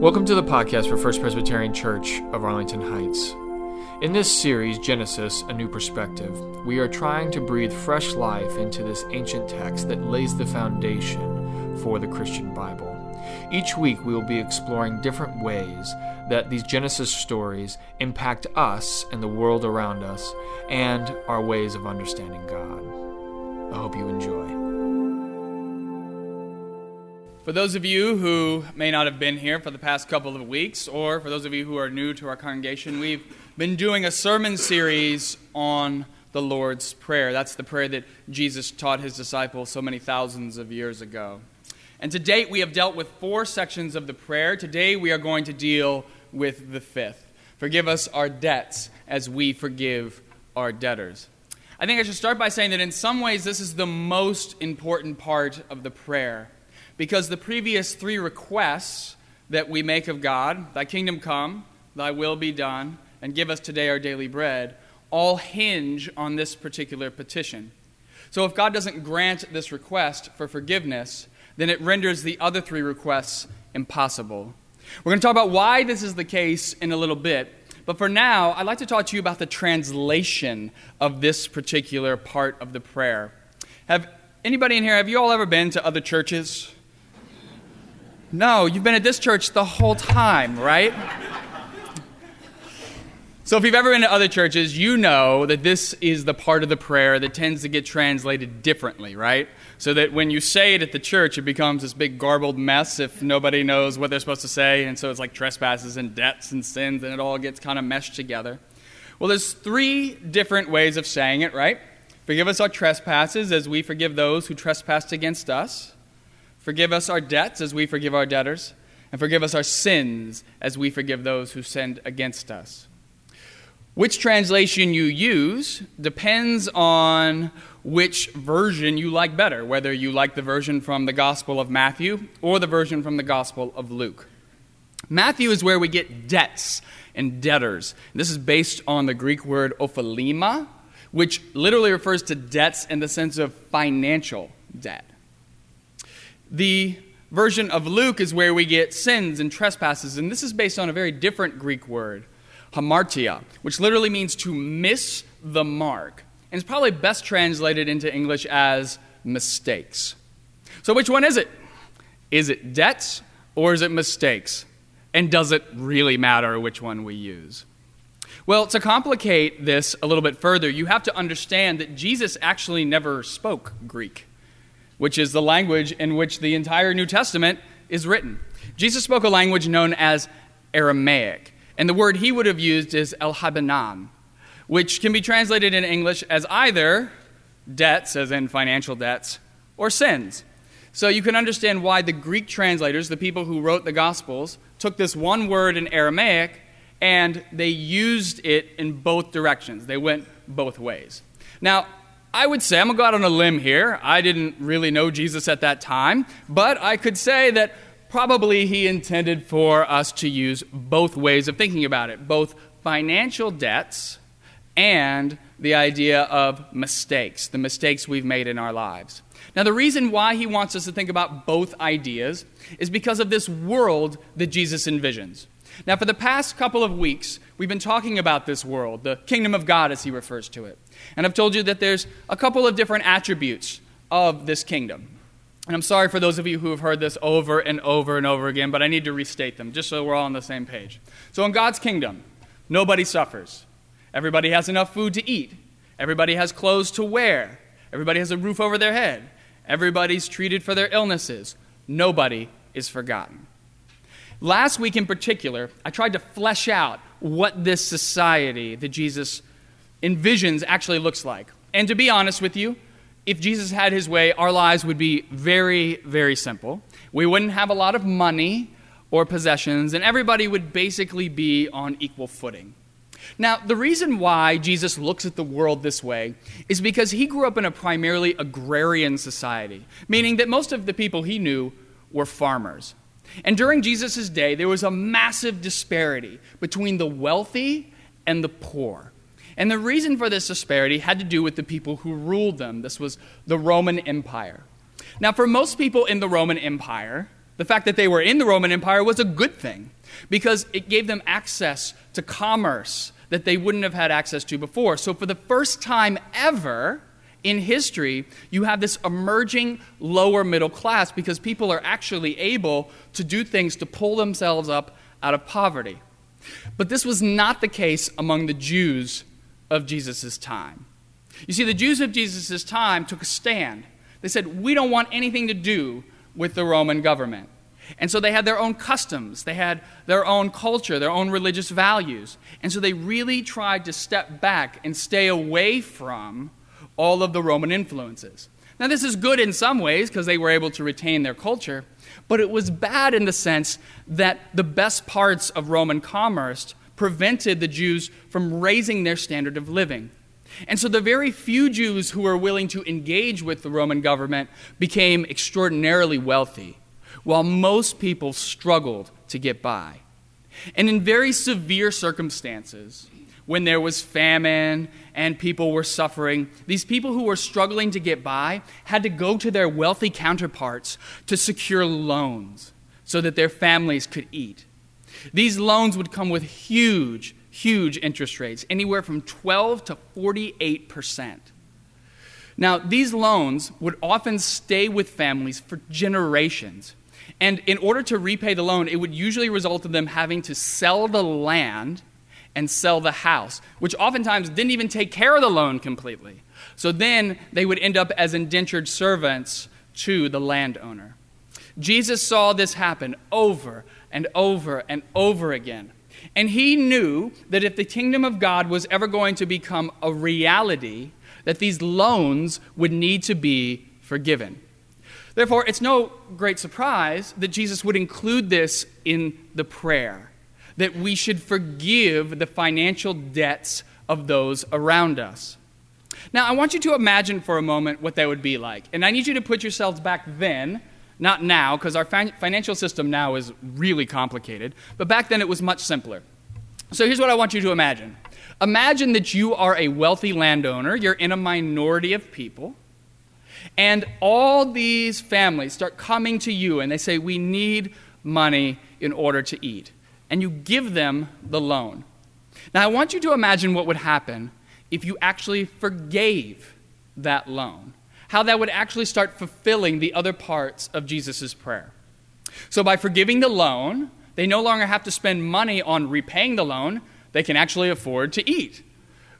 Welcome to the podcast for First Presbyterian Church of Arlington Heights. In this series, Genesis A New Perspective, we are trying to breathe fresh life into this ancient text that lays the foundation for the Christian Bible. Each week, we will be exploring different ways that these Genesis stories impact us and the world around us and our ways of understanding God. I hope you enjoy. For those of you who may not have been here for the past couple of weeks, or for those of you who are new to our congregation, we've been doing a sermon series on the Lord's Prayer. That's the prayer that Jesus taught his disciples so many thousands of years ago. And to date, we have dealt with four sections of the prayer. Today, we are going to deal with the fifth Forgive us our debts as we forgive our debtors. I think I should start by saying that in some ways, this is the most important part of the prayer because the previous three requests that we make of God, Thy kingdom come, Thy will be done, and give us today our daily bread, all hinge on this particular petition. So if God doesn't grant this request for forgiveness, then it renders the other three requests impossible. We're going to talk about why this is the case in a little bit. But for now, I'd like to talk to you about the translation of this particular part of the prayer. Have anybody in here, have you all ever been to other churches? No, you've been at this church the whole time, right? So, if you've ever been to other churches, you know that this is the part of the prayer that tends to get translated differently, right? So that when you say it at the church, it becomes this big garbled mess if nobody knows what they're supposed to say. And so it's like trespasses and debts and sins, and it all gets kind of meshed together. Well, there's three different ways of saying it, right? Forgive us our trespasses as we forgive those who trespass against us. Forgive us our debts as we forgive our debtors, and forgive us our sins as we forgive those who sinned against us. Which translation you use depends on which version you like better, whether you like the version from the Gospel of Matthew or the version from the Gospel of Luke. Matthew is where we get debts and debtors. This is based on the Greek word ophelema, which literally refers to debts in the sense of financial debt. The version of Luke is where we get sins and trespasses, and this is based on a very different Greek word, hamartia, which literally means to miss the mark. And it's probably best translated into English as mistakes. So, which one is it? Is it debts or is it mistakes? And does it really matter which one we use? Well, to complicate this a little bit further, you have to understand that Jesus actually never spoke Greek which is the language in which the entire New Testament is written. Jesus spoke a language known as Aramaic, and the word he would have used is El Habanan, which can be translated in English as either debts, as in financial debts, or sins. So you can understand why the Greek translators, the people who wrote the Gospels, took this one word in Aramaic and they used it in both directions. They went both ways. Now, I would say, I'm going to go out on a limb here. I didn't really know Jesus at that time, but I could say that probably he intended for us to use both ways of thinking about it both financial debts and the idea of mistakes, the mistakes we've made in our lives. Now, the reason why he wants us to think about both ideas is because of this world that Jesus envisions. Now, for the past couple of weeks, we've been talking about this world, the kingdom of God as he refers to it. And I've told you that there's a couple of different attributes of this kingdom. And I'm sorry for those of you who have heard this over and over and over again, but I need to restate them just so we're all on the same page. So, in God's kingdom, nobody suffers. Everybody has enough food to eat. Everybody has clothes to wear. Everybody has a roof over their head. Everybody's treated for their illnesses. Nobody is forgotten. Last week in particular, I tried to flesh out what this society that Jesus envisions actually looks like. And to be honest with you, if Jesus had his way, our lives would be very, very simple. We wouldn't have a lot of money or possessions, and everybody would basically be on equal footing. Now, the reason why Jesus looks at the world this way is because he grew up in a primarily agrarian society, meaning that most of the people he knew were farmers. And during Jesus' day, there was a massive disparity between the wealthy and the poor. And the reason for this disparity had to do with the people who ruled them. This was the Roman Empire. Now, for most people in the Roman Empire, the fact that they were in the Roman Empire was a good thing because it gave them access to commerce that they wouldn't have had access to before. So, for the first time ever in history, you have this emerging lower middle class because people are actually able to do things to pull themselves up out of poverty. But this was not the case among the Jews of Jesus' time. You see, the Jews of Jesus' time took a stand. They said, We don't want anything to do with the Roman government. And so they had their own customs, they had their own culture, their own religious values. And so they really tried to step back and stay away from all of the Roman influences. Now, this is good in some ways because they were able to retain their culture, but it was bad in the sense that the best parts of Roman commerce prevented the Jews from raising their standard of living. And so the very few Jews who were willing to engage with the Roman government became extraordinarily wealthy, while most people struggled to get by. And in very severe circumstances, when there was famine and people were suffering, these people who were struggling to get by had to go to their wealthy counterparts to secure loans so that their families could eat. These loans would come with huge, huge interest rates, anywhere from 12 to 48 percent. Now, these loans would often stay with families for generations. And in order to repay the loan, it would usually result in them having to sell the land and sell the house, which oftentimes didn't even take care of the loan completely. So then they would end up as indentured servants to the landowner. Jesus saw this happen over and over and over again. And he knew that if the kingdom of God was ever going to become a reality, that these loans would need to be forgiven. Therefore, it's no great surprise that Jesus would include this in the prayer, that we should forgive the financial debts of those around us. Now, I want you to imagine for a moment what that would be like. And I need you to put yourselves back then not now, because our financial system now is really complicated, but back then it was much simpler. So here's what I want you to imagine Imagine that you are a wealthy landowner, you're in a minority of people, and all these families start coming to you and they say, We need money in order to eat. And you give them the loan. Now, I want you to imagine what would happen if you actually forgave that loan how that would actually start fulfilling the other parts of Jesus' prayer. So, by forgiving the loan, they no longer have to spend money on repaying the loan, they can actually afford to eat.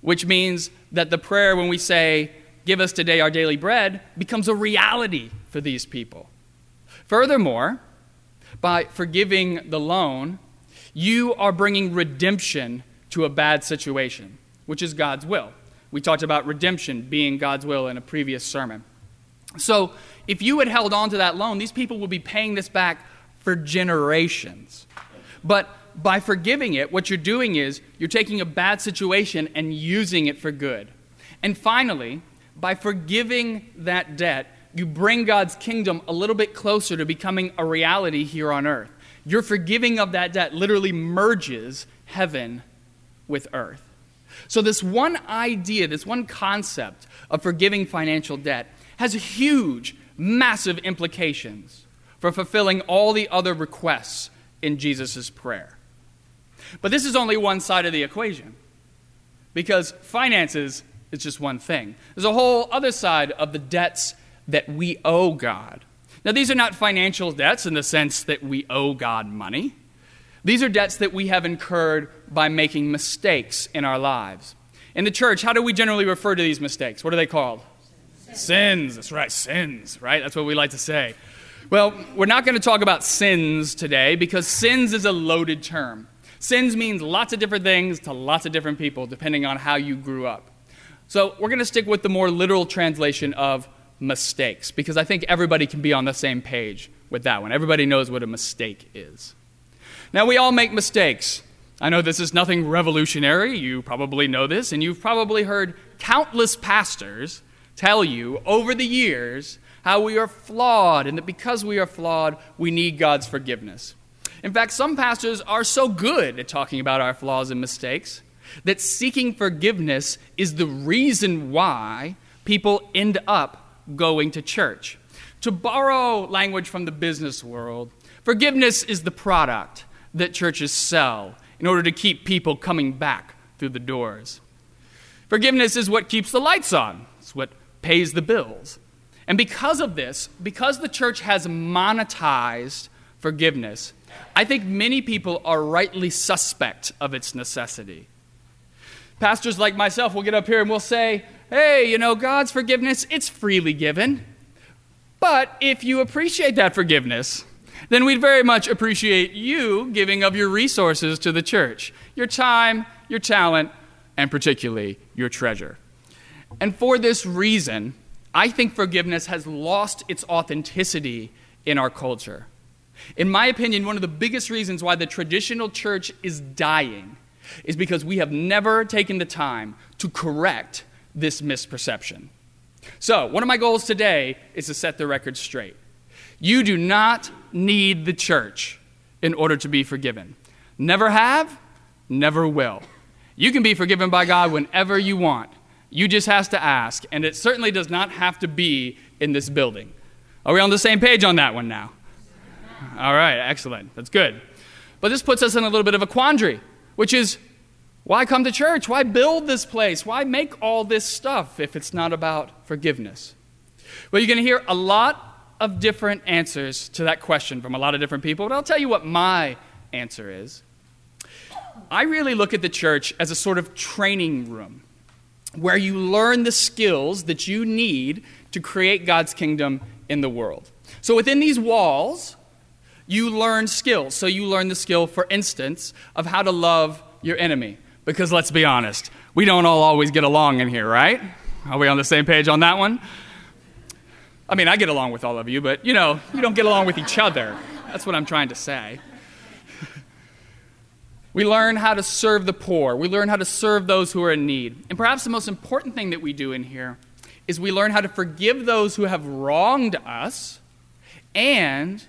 Which means that the prayer, when we say, Give us today our daily bread, becomes a reality for these people. Furthermore, by forgiving the loan, you are bringing redemption to a bad situation, which is God's will. We talked about redemption being God's will in a previous sermon. So, if you had held on to that loan, these people would be paying this back for generations. But by forgiving it, what you're doing is you're taking a bad situation and using it for good. And finally, by forgiving that debt, you bring God's kingdom a little bit closer to becoming a reality here on earth. Your forgiving of that debt literally merges heaven with earth. So, this one idea, this one concept of forgiving financial debt has huge, massive implications for fulfilling all the other requests in Jesus' prayer. But this is only one side of the equation because finances is just one thing. There's a whole other side of the debts that we owe God. Now, these are not financial debts in the sense that we owe God money. These are debts that we have incurred by making mistakes in our lives. In the church, how do we generally refer to these mistakes? What are they called? Sins. sins. That's right, sins, right? That's what we like to say. Well, we're not going to talk about sins today because sins is a loaded term. Sins means lots of different things to lots of different people depending on how you grew up. So we're going to stick with the more literal translation of mistakes because I think everybody can be on the same page with that one. Everybody knows what a mistake is. Now, we all make mistakes. I know this is nothing revolutionary. You probably know this, and you've probably heard countless pastors tell you over the years how we are flawed, and that because we are flawed, we need God's forgiveness. In fact, some pastors are so good at talking about our flaws and mistakes that seeking forgiveness is the reason why people end up going to church. To borrow language from the business world, forgiveness is the product that churches sell in order to keep people coming back through the doors. Forgiveness is what keeps the lights on, it's what pays the bills. And because of this, because the church has monetized forgiveness, I think many people are rightly suspect of its necessity. Pastors like myself will get up here and we'll say, hey, you know, God's forgiveness, it's freely given. But if you appreciate that forgiveness, then we'd very much appreciate you giving of your resources to the church your time, your talent, and particularly your treasure. And for this reason, I think forgiveness has lost its authenticity in our culture. In my opinion, one of the biggest reasons why the traditional church is dying is because we have never taken the time to correct this misperception. So, one of my goals today is to set the record straight. You do not need the church in order to be forgiven. Never have, never will. You can be forgiven by God whenever you want. You just has to ask, and it certainly does not have to be in this building. Are we on the same page on that one now? All right, excellent. That's good. But this puts us in a little bit of a quandary, which is why come to church? Why build this place? Why make all this stuff if it's not about forgiveness? Well, you're going to hear a lot of different answers to that question from a lot of different people, but I'll tell you what my answer is. I really look at the church as a sort of training room where you learn the skills that you need to create God's kingdom in the world. So within these walls, you learn skills. So you learn the skill, for instance, of how to love your enemy because let's be honest, we don't all always get along in here, right? Are we on the same page on that one? I mean, I get along with all of you, but you know, you don't get along with each other. That's what I'm trying to say. we learn how to serve the poor, we learn how to serve those who are in need. And perhaps the most important thing that we do in here is we learn how to forgive those who have wronged us, and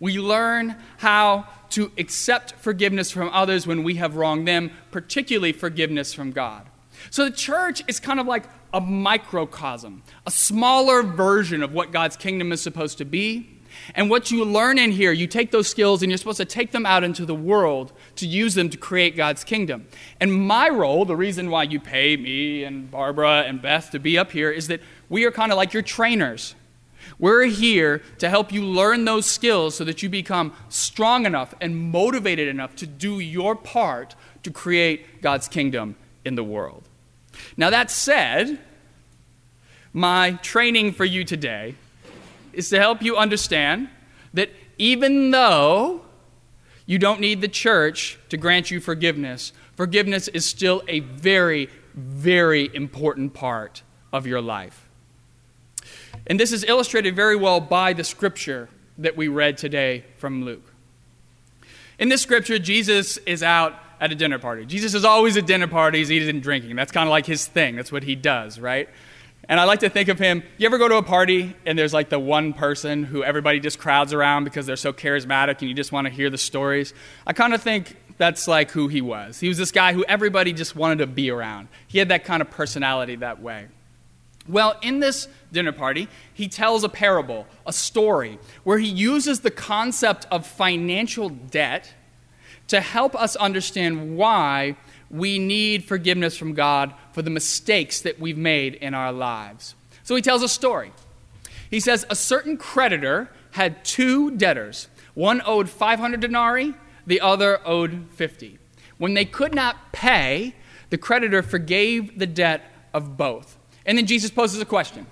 we learn how to accept forgiveness from others when we have wronged them, particularly forgiveness from God. So the church is kind of like a microcosm, a smaller version of what God's kingdom is supposed to be. And what you learn in here, you take those skills and you're supposed to take them out into the world to use them to create God's kingdom. And my role, the reason why you pay me and Barbara and Beth to be up here, is that we are kind of like your trainers. We're here to help you learn those skills so that you become strong enough and motivated enough to do your part to create God's kingdom in the world. Now, that said, my training for you today is to help you understand that even though you don't need the church to grant you forgiveness, forgiveness is still a very, very important part of your life. And this is illustrated very well by the scripture that we read today from Luke. In this scripture, Jesus is out at a dinner party. Jesus is always at dinner parties, eating and drinking. That's kind of like his thing. That's what he does, right? And I like to think of him. You ever go to a party and there's like the one person who everybody just crowds around because they're so charismatic and you just want to hear the stories? I kind of think that's like who he was. He was this guy who everybody just wanted to be around. He had that kind of personality that way. Well, in this dinner party, he tells a parable, a story, where he uses the concept of financial debt to help us understand why we need forgiveness from God for the mistakes that we've made in our lives. So he tells a story. He says, A certain creditor had two debtors. One owed 500 denarii, the other owed 50. When they could not pay, the creditor forgave the debt of both. And then Jesus poses a question.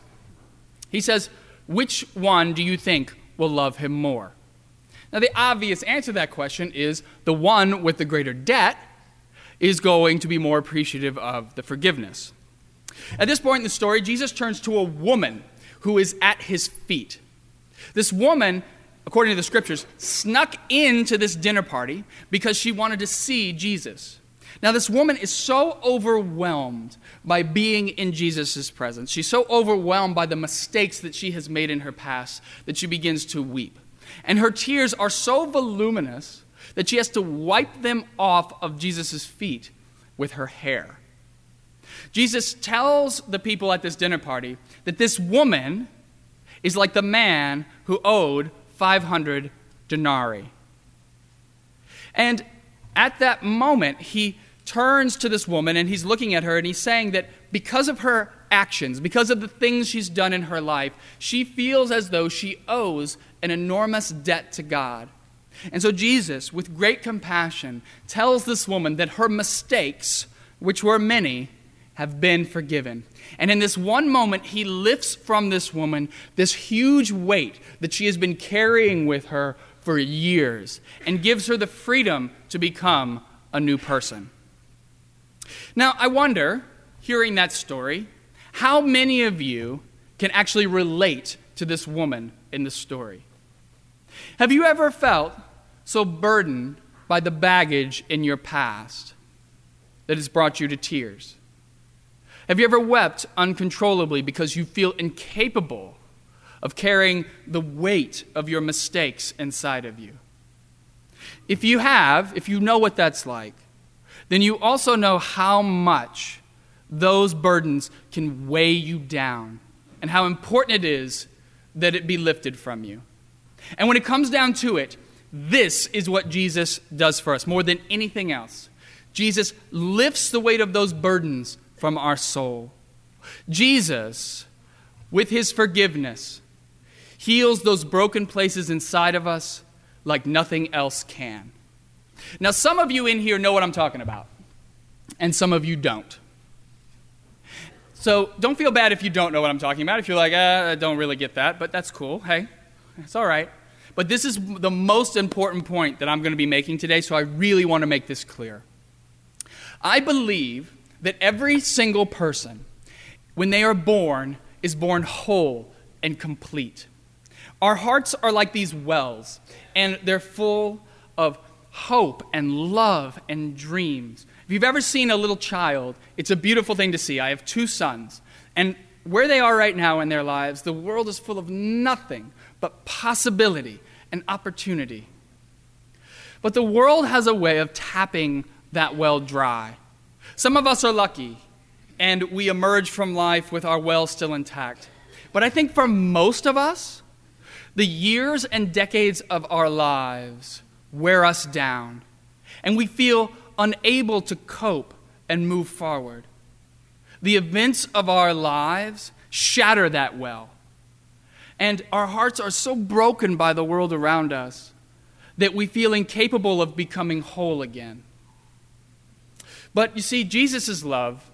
He says, Which one do you think will love him more? Now, the obvious answer to that question is the one with the greater debt is going to be more appreciative of the forgiveness. At this point in the story, Jesus turns to a woman who is at his feet. This woman, according to the scriptures, snuck into this dinner party because she wanted to see Jesus. Now, this woman is so overwhelmed by being in Jesus' presence. She's so overwhelmed by the mistakes that she has made in her past that she begins to weep. And her tears are so voluminous that she has to wipe them off of Jesus' feet with her hair. Jesus tells the people at this dinner party that this woman is like the man who owed 500 denarii. And at that moment, he turns to this woman and he's looking at her and he's saying that because of her actions, because of the things she's done in her life, she feels as though she owes an enormous debt to God. And so Jesus, with great compassion, tells this woman that her mistakes, which were many, have been forgiven. And in this one moment, he lifts from this woman this huge weight that she has been carrying with her for years and gives her the freedom to become a new person. Now, I wonder, hearing that story, how many of you can actually relate to this woman in the story? Have you ever felt so burdened by the baggage in your past that has brought you to tears? Have you ever wept uncontrollably because you feel incapable of carrying the weight of your mistakes inside of you? If you have, if you know what that's like, then you also know how much those burdens can weigh you down and how important it is that it be lifted from you. And when it comes down to it, this is what Jesus does for us more than anything else. Jesus lifts the weight of those burdens from our soul. Jesus, with his forgiveness, heals those broken places inside of us like nothing else can. Now, some of you in here know what I'm talking about, and some of you don't. So don't feel bad if you don't know what I'm talking about. If you're like, uh, I don't really get that, but that's cool. Hey, it's all right. But this is the most important point that I'm going to be making today, so I really want to make this clear. I believe that every single person, when they are born, is born whole and complete. Our hearts are like these wells, and they're full of hope and love and dreams. If you've ever seen a little child, it's a beautiful thing to see. I have two sons, and where they are right now in their lives, the world is full of nothing but possibility and opportunity. But the world has a way of tapping that well dry. Some of us are lucky, and we emerge from life with our well still intact. But I think for most of us, the years and decades of our lives wear us down, and we feel unable to cope and move forward. The events of our lives shatter that well. And our hearts are so broken by the world around us that we feel incapable of becoming whole again. But you see, Jesus' love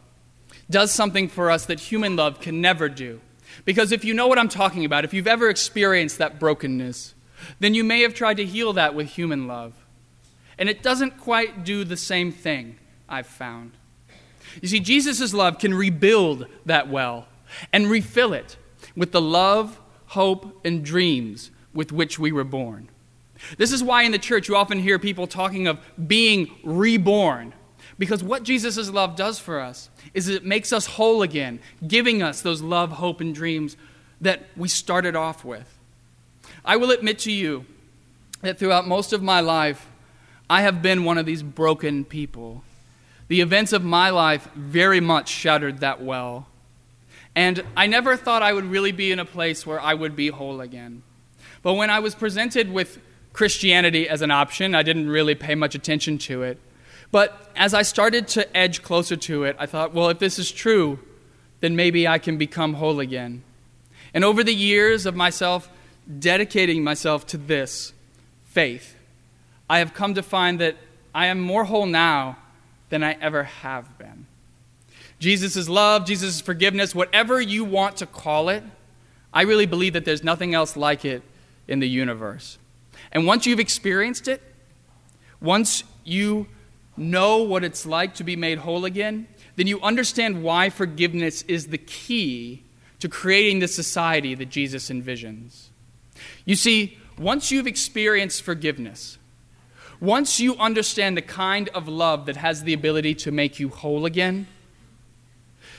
does something for us that human love can never do. Because if you know what I'm talking about, if you've ever experienced that brokenness, then you may have tried to heal that with human love. And it doesn't quite do the same thing, I've found. You see, Jesus' love can rebuild that well and refill it with the love, hope, and dreams with which we were born. This is why in the church you often hear people talking of being reborn. Because what Jesus' love does for us is it makes us whole again, giving us those love, hope, and dreams that we started off with. I will admit to you that throughout most of my life, I have been one of these broken people. The events of my life very much shattered that well. And I never thought I would really be in a place where I would be whole again. But when I was presented with Christianity as an option, I didn't really pay much attention to it. But as I started to edge closer to it, I thought, well, if this is true, then maybe I can become whole again. And over the years of myself dedicating myself to this faith, I have come to find that I am more whole now than I ever have been. Jesus' love, Jesus' forgiveness, whatever you want to call it, I really believe that there's nothing else like it in the universe. And once you've experienced it, once you know what it's like to be made whole again, then you understand why forgiveness is the key to creating the society that Jesus envisions. You see, once you've experienced forgiveness, once you understand the kind of love that has the ability to make you whole again,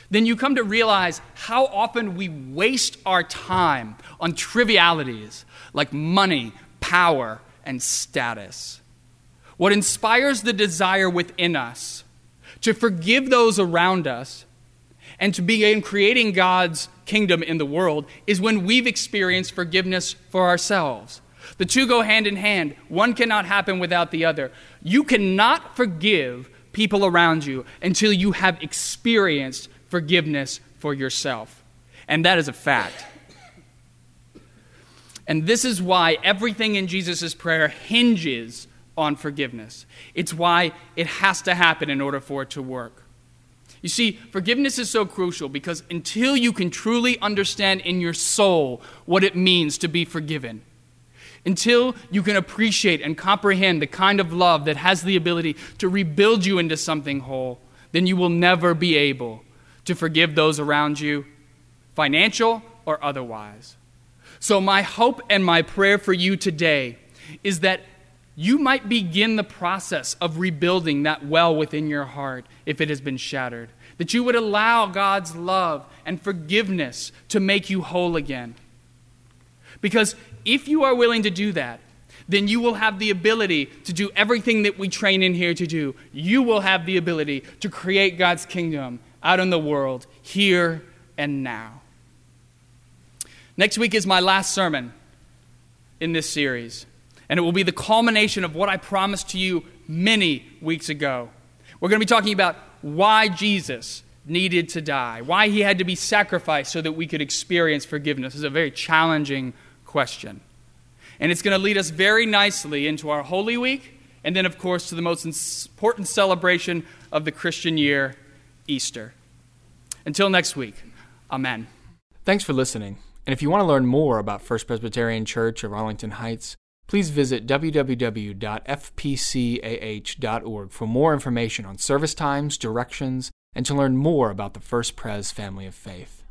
then you come to realize how often we waste our time on trivialities like money, power, and status. What inspires the desire within us to forgive those around us and to begin creating God's kingdom in the world is when we've experienced forgiveness for ourselves. The two go hand in hand. One cannot happen without the other. You cannot forgive people around you until you have experienced forgiveness for yourself. And that is a fact. And this is why everything in Jesus' prayer hinges on forgiveness. It's why it has to happen in order for it to work. You see, forgiveness is so crucial because until you can truly understand in your soul what it means to be forgiven, until you can appreciate and comprehend the kind of love that has the ability to rebuild you into something whole, then you will never be able to forgive those around you, financial or otherwise. So, my hope and my prayer for you today is that you might begin the process of rebuilding that well within your heart if it has been shattered. That you would allow God's love and forgiveness to make you whole again. Because if you are willing to do that, then you will have the ability to do everything that we train in here to do. You will have the ability to create God's kingdom out in the world, here and now. Next week is my last sermon in this series and it will be the culmination of what I promised to you many weeks ago. We're going to be talking about why Jesus needed to die, why he had to be sacrificed so that we could experience forgiveness. This is a very challenging question. And it's going to lead us very nicely into our Holy Week, and then, of course, to the most important celebration of the Christian year, Easter. Until next week, Amen. Thanks for listening. And if you want to learn more about First Presbyterian Church of Arlington Heights, please visit www.fpcah.org for more information on service times, directions, and to learn more about the First Pres family of faith.